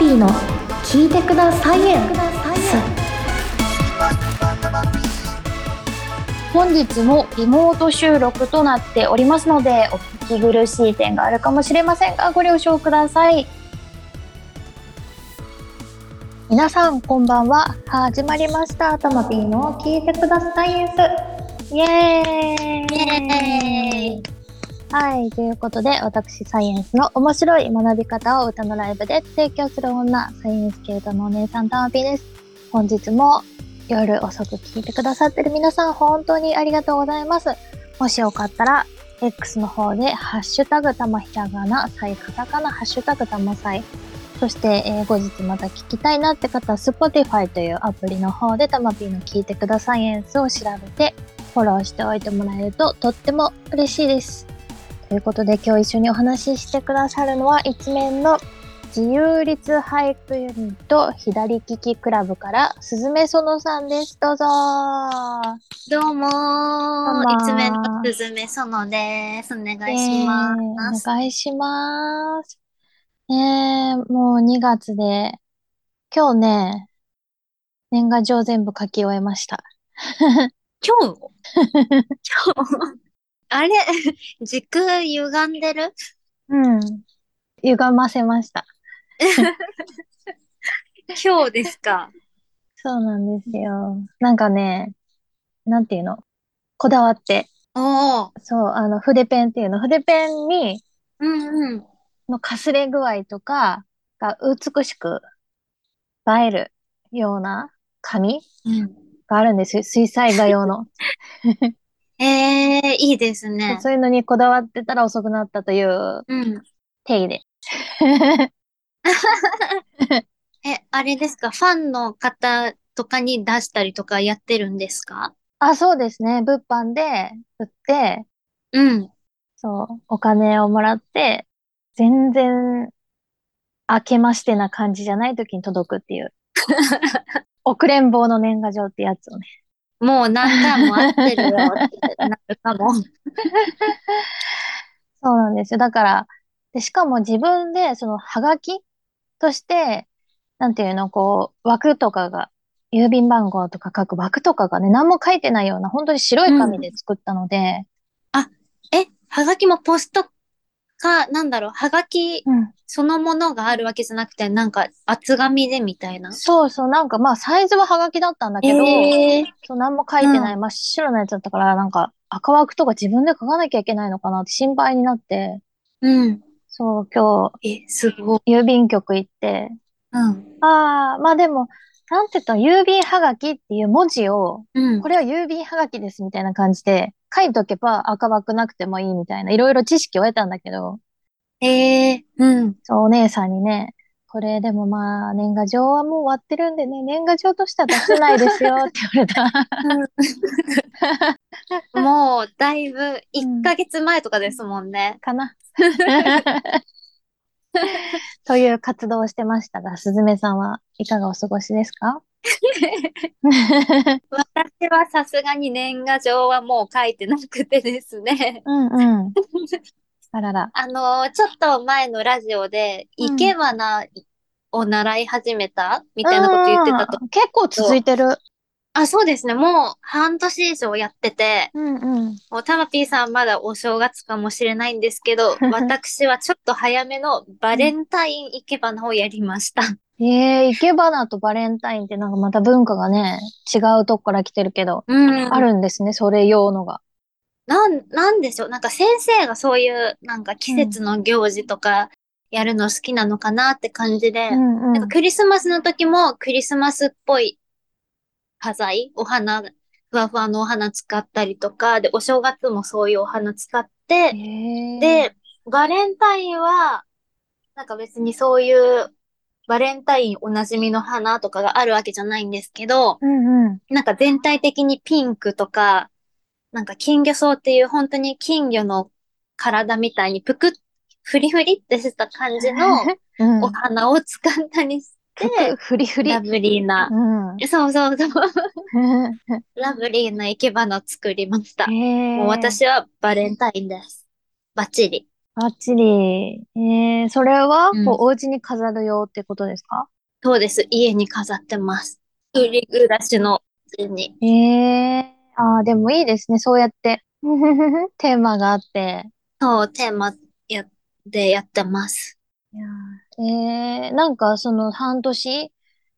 ピーの聞いてくださいエン本日もリモート収録となっておりますのでお聞き苦しい点があるかもしれませんがご了承ください。皆さんこんばんは。始まりました。たまぴーの聞いてくださいエンスイエーイ。イエーイ。はい。ということで、私、サイエンスの面白い学び方を歌のライブで提供する女、サイエンス系統のお姉さん、たまぴーです。本日も夜遅く聞いてくださってる皆さん、本当にありがとうございます。もしよかったら、X の方で、ハッシュタグたまひらがな、サイカタカナ、ハッシュタグたまサイ。そして、えー後日また聞きたいなって方は、Spotify というアプリの方で、たまぴーの聞いてくださいエンスを調べて、フォローしておいてもらえるととっても嬉しいです。ということで今日一緒にお話ししてくださるのは一面の自由律俳句ユニット左利きクラブから鈴芽園さんです。どうぞどうも一面のすずめそのです。お願いしまえーす。お願いします。ねえ、もう2月で、今日ね、年賀状全部書き終えました。今日？今日？あれ 時空歪んでる？うん。歪ませました。今日ですか？そうなんですよ。なんかね、なんていうの？こだわって、おー。そう、あの、筆ペンっていうの、筆ペンに、うんうん。のかすれ具合とかが美しく映えるような紙うん、があるんですよ。水彩画用の。えー、いいですね。そういうのにこだわってたら遅くなったといううん。手入れ。え、あれですか？ファンの方とかに出したりとかやってるんですか？あ、そうですね。物販で売って、うん。そう、お金をもらって、全然、明けましてな感じじゃない時に届くっていう。遅れん坊の年賀状ってやつをね。もう何回も会ってるよってなるかも。そうなんですよ。だから、で、しかも自分で、その、はがきとして、なんていうの、こう、枠とかが、郵便番号とか書く枠とかがね、何も書いてないような、本当に白い紙で作ったので、え、はがきもポストか、なんだろう、はがきうん。そのものがあるわけじゃなくて、なんか厚紙でみたいな。そうそう、なんかまあ、サイズははがきだったんだけど、えー、そう、何も書いてない、真っ白なやつだったから、なんか、赤枠とか自分で書かなきゃいけないのかなって心配になって、うん。そう、今え、すごい。日、郵便局行って、うん。ああ、まあでも、なんて言ったら、郵便はがきっていう文字を、うんこ。れは郵便はがきですみたいな感じで、書いとけば赤枠なくてもいいみたいな、いろいろ知識を得たんだけど、えー、うん。そう、お姉さんにね、これでもまあ、年賀状はもう終わってるんでね、年賀状としては出せないですよ って言われた。もう、だいぶ、1ヶ月前とかですもんね。かな。という活動をしてましたが、すずめさんはいかがお過ごしですか？私はさすがに年賀状はもう書いてなくてですね。うんうん。あらら。あのーちょっと前のラジオで、うん生け花を習い始めたみたいなこと言ってたと。うん結構続いてる。あ、そうですね。もう半年以上やってて、うんうん。もうタマピーさんまだお正月かもしれないんですけど、私はちょっと早めのバレンタイン生け花をやりました。ええ生け花とバレンタインってなんかまた文化がね、違うとこから来てるけど、うん。あるんですね、それ用のが。なん、なんでしょう。なんか先生がそういうなんか季節の行事とかやるの好きなのかなって感じで、うんうんなんか。クリスマスの時もクリスマスっぽい花材、お花、ふわふわのお花使ったりとか、で、お正月もそういうお花使って、で、バレンタインは、なんか別にそういうバレンタインおなじみの花とかがあるわけじゃないんですけど、うんうん。なんか全体的にピンクとか、なんか金魚草っていう本当に金魚の体みたいにぷくっ、フリフリってした感じの うんお花を使ったりして、ふりふり。ラブリーな、うん。そうそうそう、ラブリーな生け花を作りました。もう私はバレンタインです。バッチリ。バッチリ。えー、それは、うんこう、お家に飾るよってことですか？そうです。家に飾ってます。一人暮らしの家に。ええああ、でもいいですね。そうやって、テーマがあって。そう、テーマやでやってます。いやーええなんかその半年、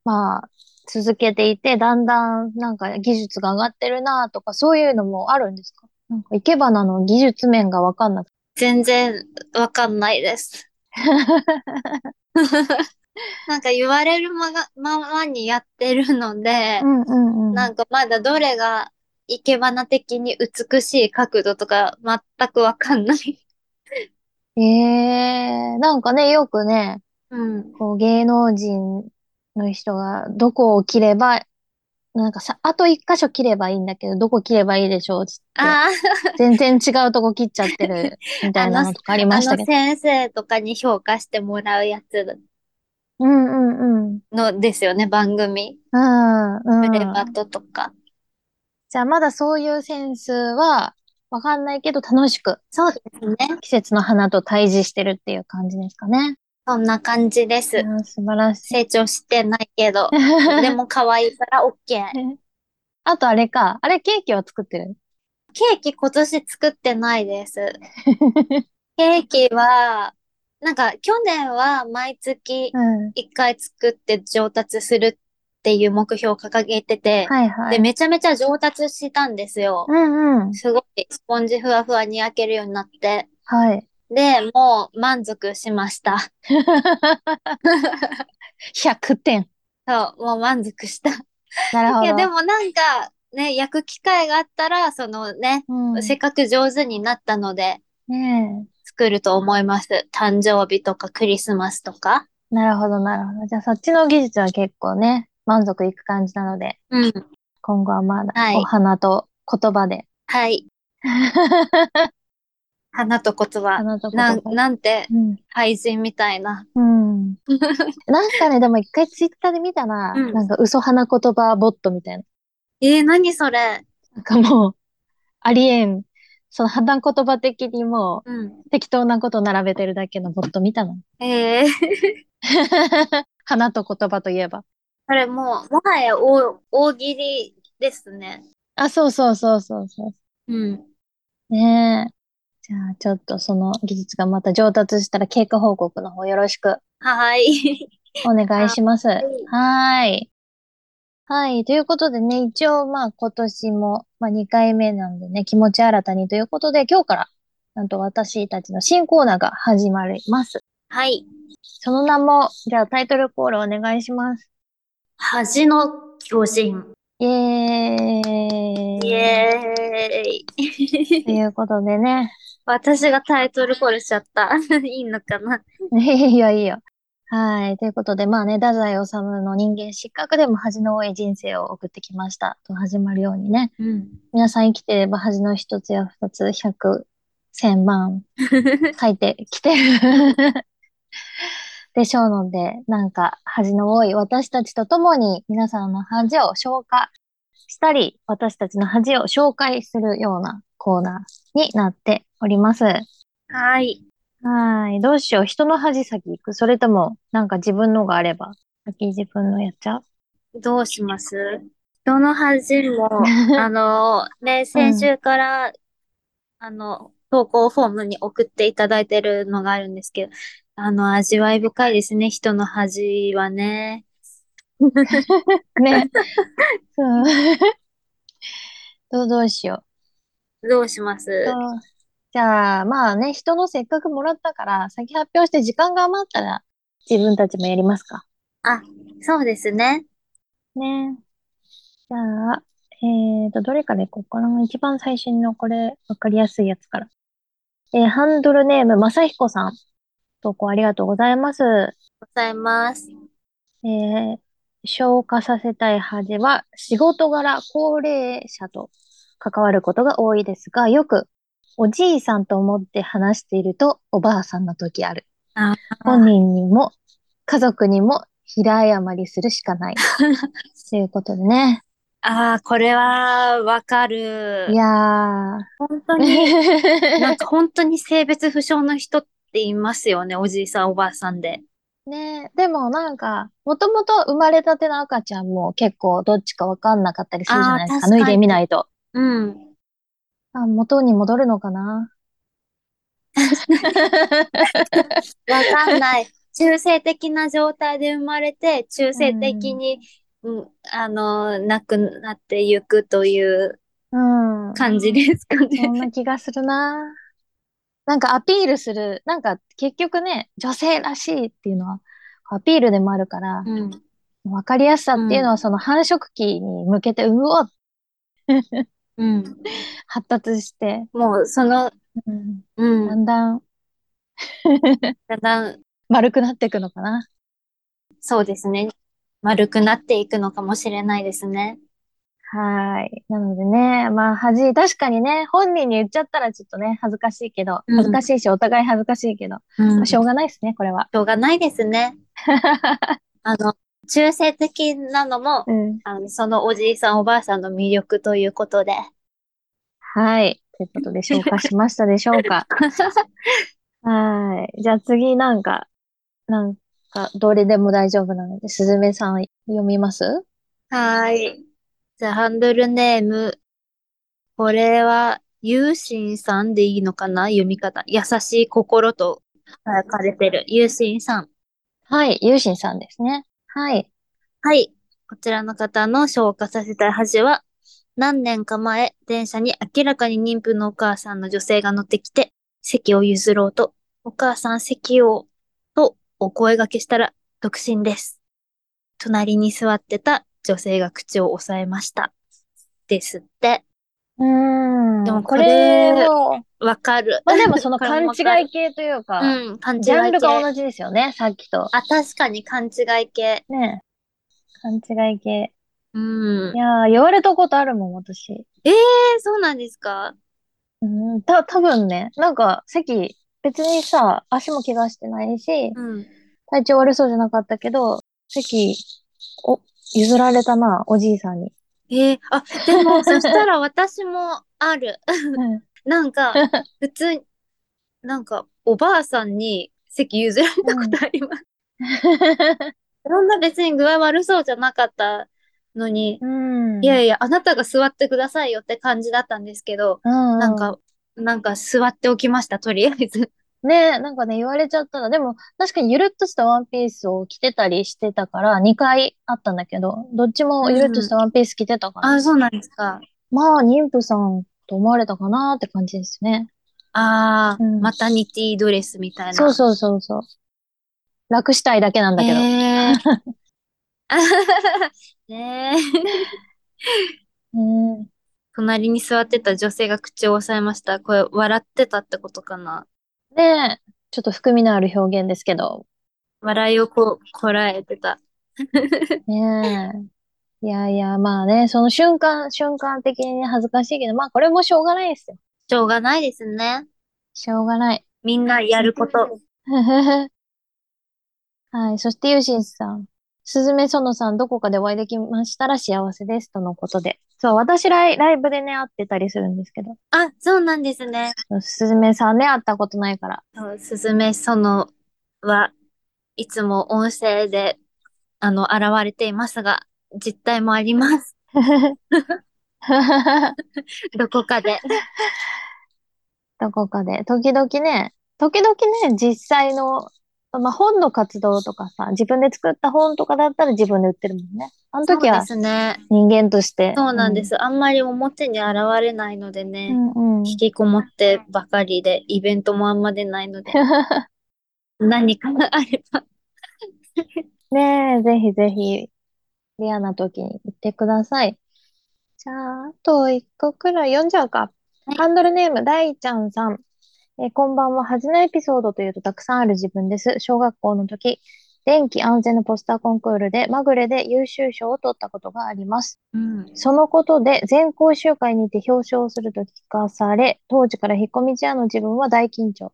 まあ、続けていて、だんだんなんか技術が上がってるなとか、そういうのもあるんですか？なんか、生け花の技術面がわかんなくて。全然わかんないです。なんか言われるまがままにやってるのでう、んうんうん。なんかまだどれが生け花的に美しい角度とか全くわかんない。ええなんかね、よくね、うん。こう芸能人の人がどこを切れば、なんかさ、あと一箇所切ればいいんだけど、どこ切ればいいでしょうつって、あ 全然違うとこ切っちゃってるみたいなのとかありましたけど。先生とかに評価してもらうやつうんうんうん。のですよね、番組。うんうん。プレバトとか。じゃあまだそういうセンスはわかんないけど楽しくそうですね。季節の花と対峙してるっていう感じですかね。そんな感じでいす素晴らしい。成長してないけど、でも可愛いから OK。あとあれか。あれケーキは作ってる？ケーキ今年作ってないです。ケーキは、なんか去年は毎月うん。1回作って上達するっていう目標を掲げてて、で、はいはい。めちゃめちゃ上達したんですよ。うんうん。すごいスポンジふわふわに焼けるようになって。はい。で、もう満足しました。100点。そう、もう満足した。なるほど。いや、でもなんか、ね、焼く機会があったら、そのね、うん、せっかく上手になったので、ね作ると思います。誕生日とかクリスマスとか。え。なるほど、なるほど。じゃあそっちの技術は結構ね、満足いく感じなので、うん。今後はまだはいお花と言葉で。はい。花と言葉。花と言なん、葉。なんて、うん。配信みたいな。うん。なんかね、でも一回ツイッターで見たな、うんなんか嘘花言葉ボットみたいな。えー、何それ？なんかもう、ありえん。その花言葉的にもうん。う適当なこと並べてるだけのボット見たの。えー、花と言葉といえば。これもう、もはや大、大喜利ですね。あ、そうそうそうそうそうん。う。ねえ。じゃあちょっとその技術がまた上達したら経過報告の方よろしくはい。お願いします。いはーい。はい。ということでね、一応まあ今年も、まあ2回目なんでね、気持ち新たにということで、今日から、なんと私たちの新コーナーが始まります。はい。その名も、じゃあタイトルコールお願いします。恥の巨人。イエーイ。イエーイ。ということでね。私がタイトルコールしちゃった。いいのかな？いいよいいよ。はい。ということで、まあね、太宰治の人間失格でも恥の多い人生を送ってきました。と始まるようにね。うん。皆さん生きてれば恥の一つや二つ、百、千万 書いてきてるでしょうので、なんか恥の多い私たちと共に皆さんの恥を消化したり、私たちの恥を紹介するようなコーナーになっております。はい。はい。どうしよう。人の恥先行くそれとも、なんか自分のがあれば、先自分のやっちゃう？どうします？人の恥も、あの、ね、先週から、あの、投稿フォームに送っていただいてるのがあるんですけど、あの、味わい深いですね、人の恥はね。ね。そう。どう、どうしよどうします？じゃあ、まあね、人のせっかくもらったから、先発表して時間が余ったら、自分たちもやりますか。あ、そうですね。ね。じゃあ、えーと、どれからいこうかな。一番最新のこれ、わかりやすいやつから。えーハンドルネーム、まさひこさん。投稿ありがとうございます。ございます。えー消化させたい恥は仕事柄高齢者と関わることが多いですが、よくおじいさんと思って話しているとおばあさんの時ある。あ本人にも家族にも平謝りするしかない。ということでね。ああ、これはわかいる。やー。本当に、なんか本当に性別不詳の人っていますよね。おじいさん、おばあさんで。ねでもなんか、もともと生まれたての赤ちゃんも結構どっちかわかんなかったりするじゃないですか。かに脱いでみないと。うん。あ、元に戻るのかな？わかんない。中性的な状態で生まれて、中性的に、うん、あの、亡くなっていくといううん。感じですかそんね。な気がするな。なんかアピールする、なんか結局ね、女性らしいっていうのはアピールでもあるから、うん。わかりやすさっていうのはその繁殖期に向けて、うおっうん。発達して、もう、その、うん、だうん。んだんだんだん、丸くなっていくのかな。そうですね。丸くなっていくのかもしれないですね。はい。なのでね、まあ、恥、確かにね、本人に言っちゃったらちょっとね、恥ずかしいけど、うん恥ずかしいし、お互い恥ずかしいけど、うん。まあ、しょうがないですね、これは。しょうがないですね。あの、中性的なのも、うん。あの、そのおじいさんおばあさんの魅力ということで。はい。ということで、消化しましたでしょうか。はい。じゃあ次なんか、なんか、どれでも大丈夫なので、すずめさん読みます？はーい。じゃあ、ハンドルネーム。これは、ゆうしんさんでいいのかな？読み方。優しい心と書かれてる。ゆうしんさん。はい。ゆうしんさんですね。はい。はい。こちらの方の消化させたい恥は、何年か前、電車に明らかに妊婦のお母さんの女性が乗ってきて、席を譲ろうと、お母さん席を、とお声掛けしたら、独身です。隣に座ってた女性が口を押さえました。ですって。うーん。でもこれも、わかる。まあでもその これ勘もわかる違い系というか、うん、勘違いジャンルが系。同じですよね、さっきと。あ、確かに勘違い系。ね勘違い系。うんい。やー、言われたことあるもん、私。えー、そうなんですか？うん、た、多分ね、なんか、席、別にさ、足も怪我してないし、うん。体調悪そうじゃなかったけど、席、お、譲られたな、おじいさんに。えー、あ、でも、そしたら私もある。うんなんか、普通に、なんか、おばあさんに席譲られたことあります。そんな別に具合悪そうじゃなかったのに、うん。いやいや、あなたが座ってくださいよって感じだったんですけど、うんうんなんか、なんか座っておきました、とりあえず。ねなんかね、言われちゃったら、でも、確かにゆるっとしたワンピースを着てたりしてたから、2回あったんだけど、どっちもゆるっとしたワンピース着てたから、あ、そうなんですか。まあ、妊婦さんと思われたかなって感じですね。ああ、うんマタニティドレスみたいな。そうそうそうそう。楽したいだけなんだけど。へー ねえ。うん隣に座ってた女性が口を押さえました。これ、笑ってたってことかな。で、ちょっと含みのある表現ですけど、笑いをこ、こらえてた。ねえ。いやいや、まあね、その瞬間、瞬間的にね恥ずかしいけど、まあこれもしょうがないですよ。しょうがないですね。しょうがない。みんなやること。はい。そして、ゆうしんさん。すずめそのさん、どこかでお会いできましたら幸せです。とのことで。そう、私ライ、ライブでね、会ってたりするんですけど。あ、そうなんですね。すずめさんね、会ったことないから。そうすずめそのはいつも音声で、あの、現れていますが、実態もあります。どこかで。どこかで。時々ね、時々ね、実際の、まあ、本の活動とかさ、自分で作った本とかだったら自分で売ってるもんね。あの時はそうですね。人間として。そうなんです。あんまり表に現れないのでうね。ん。うんうん。引きこもってばかりで、イベントもあんま出ないので、何かがあれば。ねえ、ぜひぜひ、レアな時に言ってください。じゃあ、あと一個くらい読んじゃうか。はいハンドルネーム、大ちゃんさん。えーこんばんは。恥のエピソードというとたくさんある自分です。小学校の時、電気安全のポスターコンクールで、まぐれで優秀賞を取ったことがあります。うん。そのことで全校集会にて表彰すると聞かされ、当時から引っ込み思案の自分は大緊張。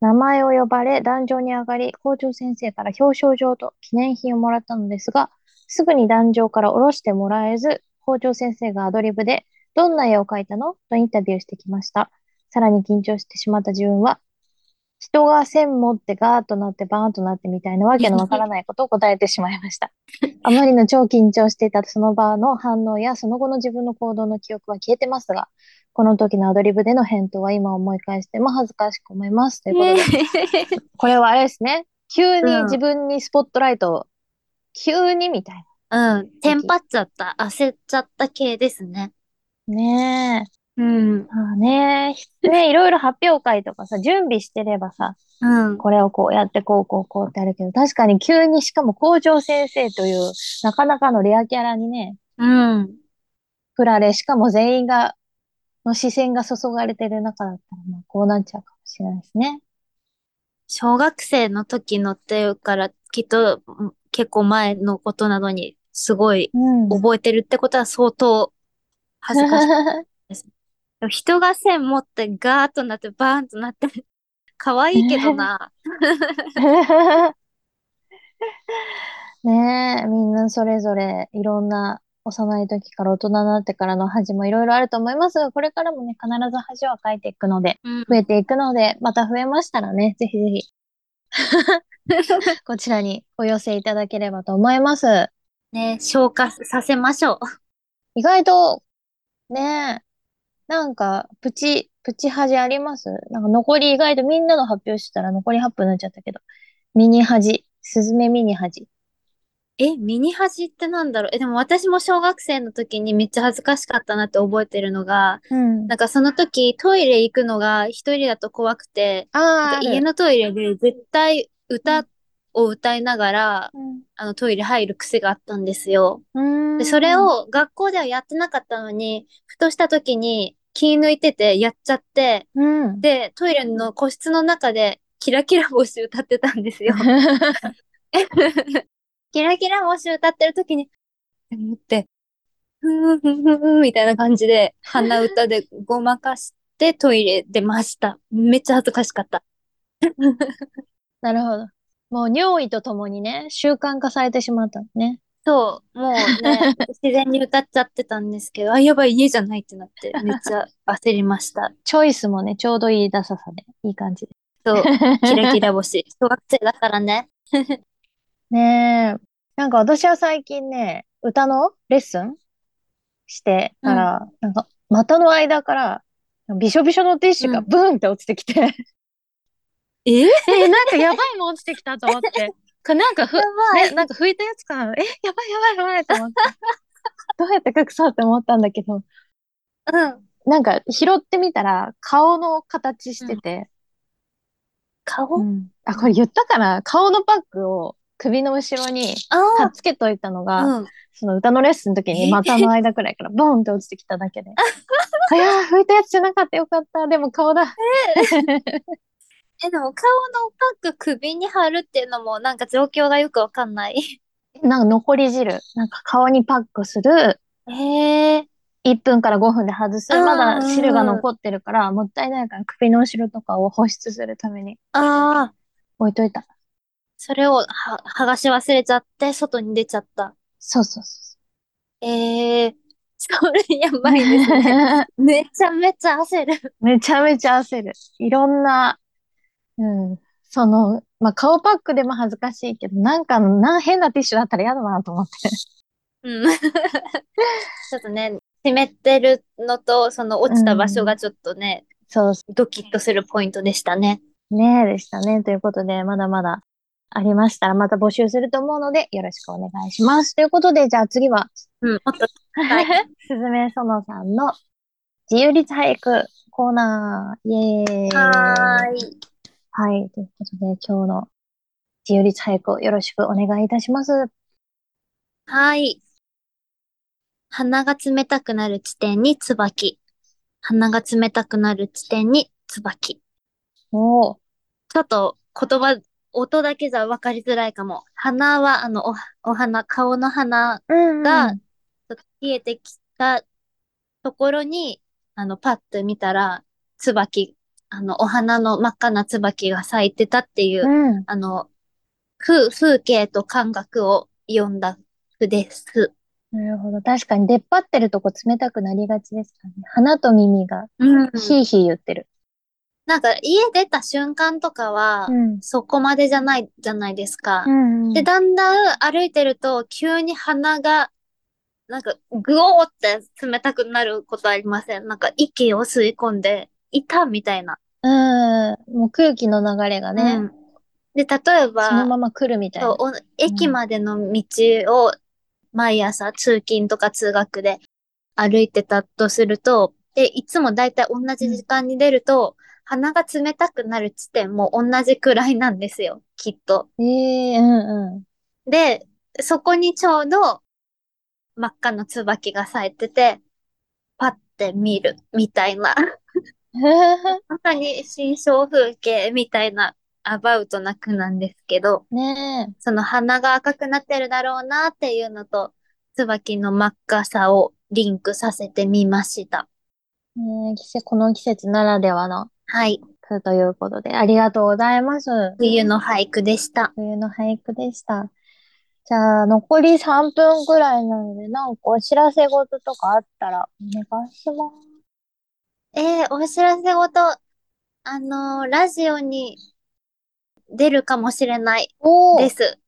名前を呼ばれ、壇上に上がり、校長先生から表彰状と記念品をもらったのですが、すぐに壇上から下ろしてもらえず、校長先生がアドリブで、どんな絵を描いたの？とインタビューしてきました。さらに緊張してしまった自分は、人が線持ってガーッとなってバーンとなってみたいなわけの わからないことを答えてしまいました。あまりの超緊張していたその場の反応やその後の自分の行動の記憶は消えてますが、この時のアドリブでの返答は今思い返しても恥ずかしく思います。ということで、これはあれですね。急に自分にスポットライトを、急にみたいうん。テンパっちゃった。焦っちゃった系ですね。な。ねえ。うん。まあね、ね、いろいろ発表会とかさ、準備してればさ、うん。これをこうやってこうこうこうってあるけど、確かに急にしかも校長先生というなかなかのレアキャラにね、うん。振られ、しかも全員が、の視線が注がれてる中だったら、まあこうなっちゃうかもしれないですね。小学生の時のっていうから、きっとうん結構前のことなのに、すごいうん。覚えてるってことは相当恥ずかしい。で も人が線持ってガーッとなってバーンとなって、可愛いけどな。ねえ、みんなそれぞれいろんな幼い時から大人になってからの恥もいろいろあると思いますが、これからもね、必ず恥はかいていくので、うん。増えていくので、また増えましたらね、ぜひぜひ、こちらにお寄せいただければと思います。ね、消化させましょう。意外と、ねえ、なんか、プチ、プチ恥あります？なんか残り意外とみんなの発表してたら残り8分になっちゃったけど、ミニ恥、スズメミニ恥。え、ミニ恥ってなんだろう？え、でも私も小学生の時にめっちゃ恥ずかしかったなって覚えてるのが、うん。なんかその時トイレ行くのが一人だと怖くて、家のトイレで絶対歌を歌いながら、あのトイレ入る癖があったんですよ。うん。で、それ、を学校ではやってなかったのに、ふとした時に気抜いててやっちゃって、うん。で、トイレの個室の中でキラキラ星歌ってたんですよ。キラキラ星歌ってる時に、思って、ふーふーふーふーみたいな感じで鼻歌でごまかしてトイレ出ました。めっちゃ恥ずかしかった。なるほど。もう尿意とともにね、習慣化されてしまったのね。そう、もうね、自然に歌っちゃってたんですけど、あ、やばい、家じゃないってなって、めっちゃ焦りました。チョイスもね、ちょうどいいダサさで、いい感じで。そう、キラキラ星。小学生だからね。ねえ。なんか私は最近ね、歌のレッスンしてたら、なんか股の間から、びしょびしょのティッシュがうんブーンって落ちてきて、え？えーなんかやばいもん落ちてきたと思って。なんかふ、ね、なんか拭いたやつか。なえ、やばいやばいやばいと思って。どうやって隠そうって思ったんだけど、うん。なんか拾ってみたら顔の形してて、顔、うん。あ、これ言ったかな？顔のパックを首の後ろに貼あっつけといたのが、あ、うん。その歌のレッスンの時にえ？股の間くらいからボンって落ちてきただけで。あ、いやー、拭いたやつじゃなかった。よかった。でも顔だ。え、でも顔のパック首に貼るっていうのもなんか状況がよくわかんない。なんか残り汁。なんか顔にパックする。ええ1分から5分で外す。うんまだ汁が残ってるから、もったいないから首の後ろとかを保湿するためにああ、置いといた。それをは剥がし忘れちゃって外に出ちゃった。そうそうそええそれやばいですうね。めちゃめちゃ焦る。めちゃめちゃ焦る。いろんな、うん。その、まあ、顔パックでも恥ずかしいけど、なんかの、な、変なティッシュだったら嫌だなと思って。うん。ちょっとね、湿ってるのと、その落ちた場所がちょっとね、そうドキッとするポイントでしたね。ねえでしたね。ということで、まだまだありましたら、また募集すると思うので、よろしくお願いします。ということで、じゃあ次は、うん、もっと、はい すずめそのさんの自由律俳句コーナー。イエーイ。はーい。はい。ということで、今日の自由律俳句よろしくお願いいたします。はい。鼻が冷たくなる地点に椿。鼻が冷たくなる地点に椿。おー。ちょっと言葉、音だけじゃ分かりづらいかも。鼻は、あの、お、お花、顔の鼻うんが、ちょっと冷えてきたところに、あの、パッと見たら、椿、あの、お花の真っ赤な椿が咲いてたっていう、うん。あの、風、風景と感覚を読んだプです。なるほど。確かに出っ張ってるとこ冷たくなりがちですからね。鼻と耳がうん。ヒーヒー言ってる。なんか家出た瞬間とかは、うん。そこまでじゃないじゃないですか。うんうん。で、だんだん歩いてると、急に鼻が、なんか、ぐおーって冷たくなることありません？なんか、息を吸い込んで、いたみたいな。うん。もう空気の流れがうね、ん。で、例えそのば、まま来るみたいな。駅までの道を、毎朝通勤とか通学で歩いてたとすると、で、いつもだいたい同じ時間に出ると、鼻が冷たくなる地点も同じくらいなんですよ、きっと。ええうんうん。で、そこにちょうど真っ赤な椿が咲いてて、パッて見るみたいな、まさに新象風景みたいなアバウトな句なんですけど、ねその花が赤くなってるだろうなっていうのと、椿の真っ赤さをリンクさせてみました。え。ねえ季節、この季節ならではのはい。句ということで、ありがとうございます。冬の俳句でした。冬の俳句でした。じゃあ、残り3分くらいなので、なんかお知らせ事とかあったらお願いします。えー、お知らせごと、あのーラジオに出るかもしれないおー、です。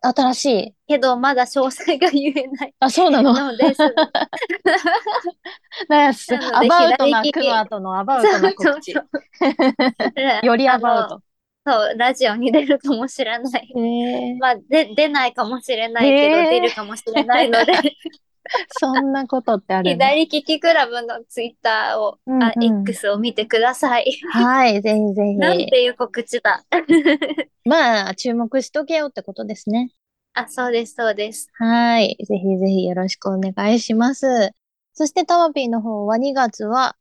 新しい？けど、まだ詳細が言えないあ、そうなの？のです。なんやすなのでアバウトな左利き句の後のアバウトな告知。そう よりアバウト。そう、ラジオに出るかもしれない。ええまあ、で、出ないかもしれないけど、えー出るかもしれないので、そんなことってあるの左利きクラブのツイッターを、あ、うんうん X を見てください。はい、ぜひぜなんひ。ていう告知だ。まあ、注目しとけよってことですね。あ、そうです、そうです。はい。ぜひぜひよろしくお願いします。そしてタワピーの方は2月は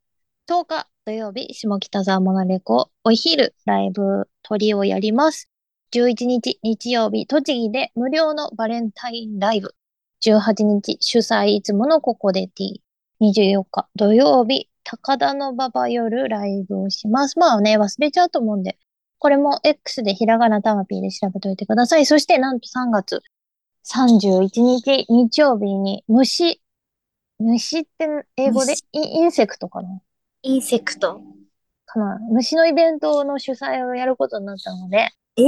10日土曜日、下北沢モナレコお昼ライブ鳥をやります。11日日曜日、栃木で無料のバレンタインライブ。18日主催いつものここでティー。24日土曜日、高田の馬場夜ライブをします。まあね、忘れちゃうと思うんで、これも X でひらがなたまぴーで調べておいてください。そしてなんと3月31日日曜日に虫、虫って英語で？虫 insect かな？ insect。かな？虫のイベントの主催をやることになったので、えー、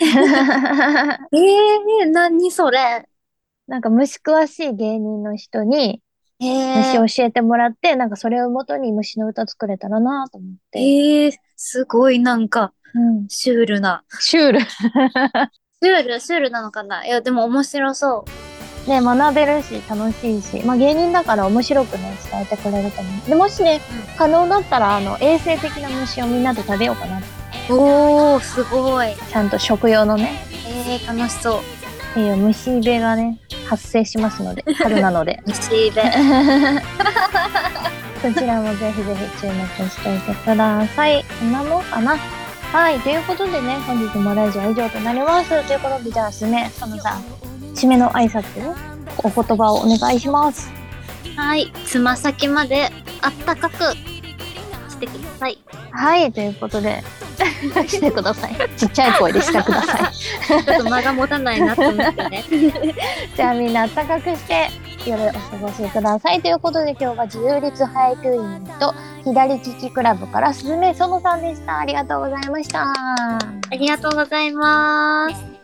えー、何それ？なんか虫詳しい芸人の人にえ虫ー、教えてもらって、なんかそれをもとに虫の歌作れたらなと思って。えー、すごいなんか、うん。シュールな。シュール。シュール、シュールなのかな？いや、でも面白そう。ね、学べるし、楽しいし、まあ芸人だから面白くね、伝えてくれると思う。で、もしね、可能だったら、あの、衛生的な虫をみんなで食べようかな。おー、すごい。ちゃんと食用のね、えー、楽しそう。いう虫べがね、発生しますので、春なので。虫べ。そちらもぜひぜひ注目しておいてください。こんなもんかな？はい。ということでね、本日もラジオは以上となります。ということで、じゃあ、締め、そのさん、締めの挨拶を、お言葉をお願いします。はい。つま先まであったかくしてください。はい。ということで、してください。ちっちゃい声でしてください。ちょっと間が持たないなと思ってね。じゃあみんな暖かくして夜お過ごしください。ということで今日は自由律俳句員と左利きクラブからすずめそのさんでした。ありがとうございました。ありがとうございます。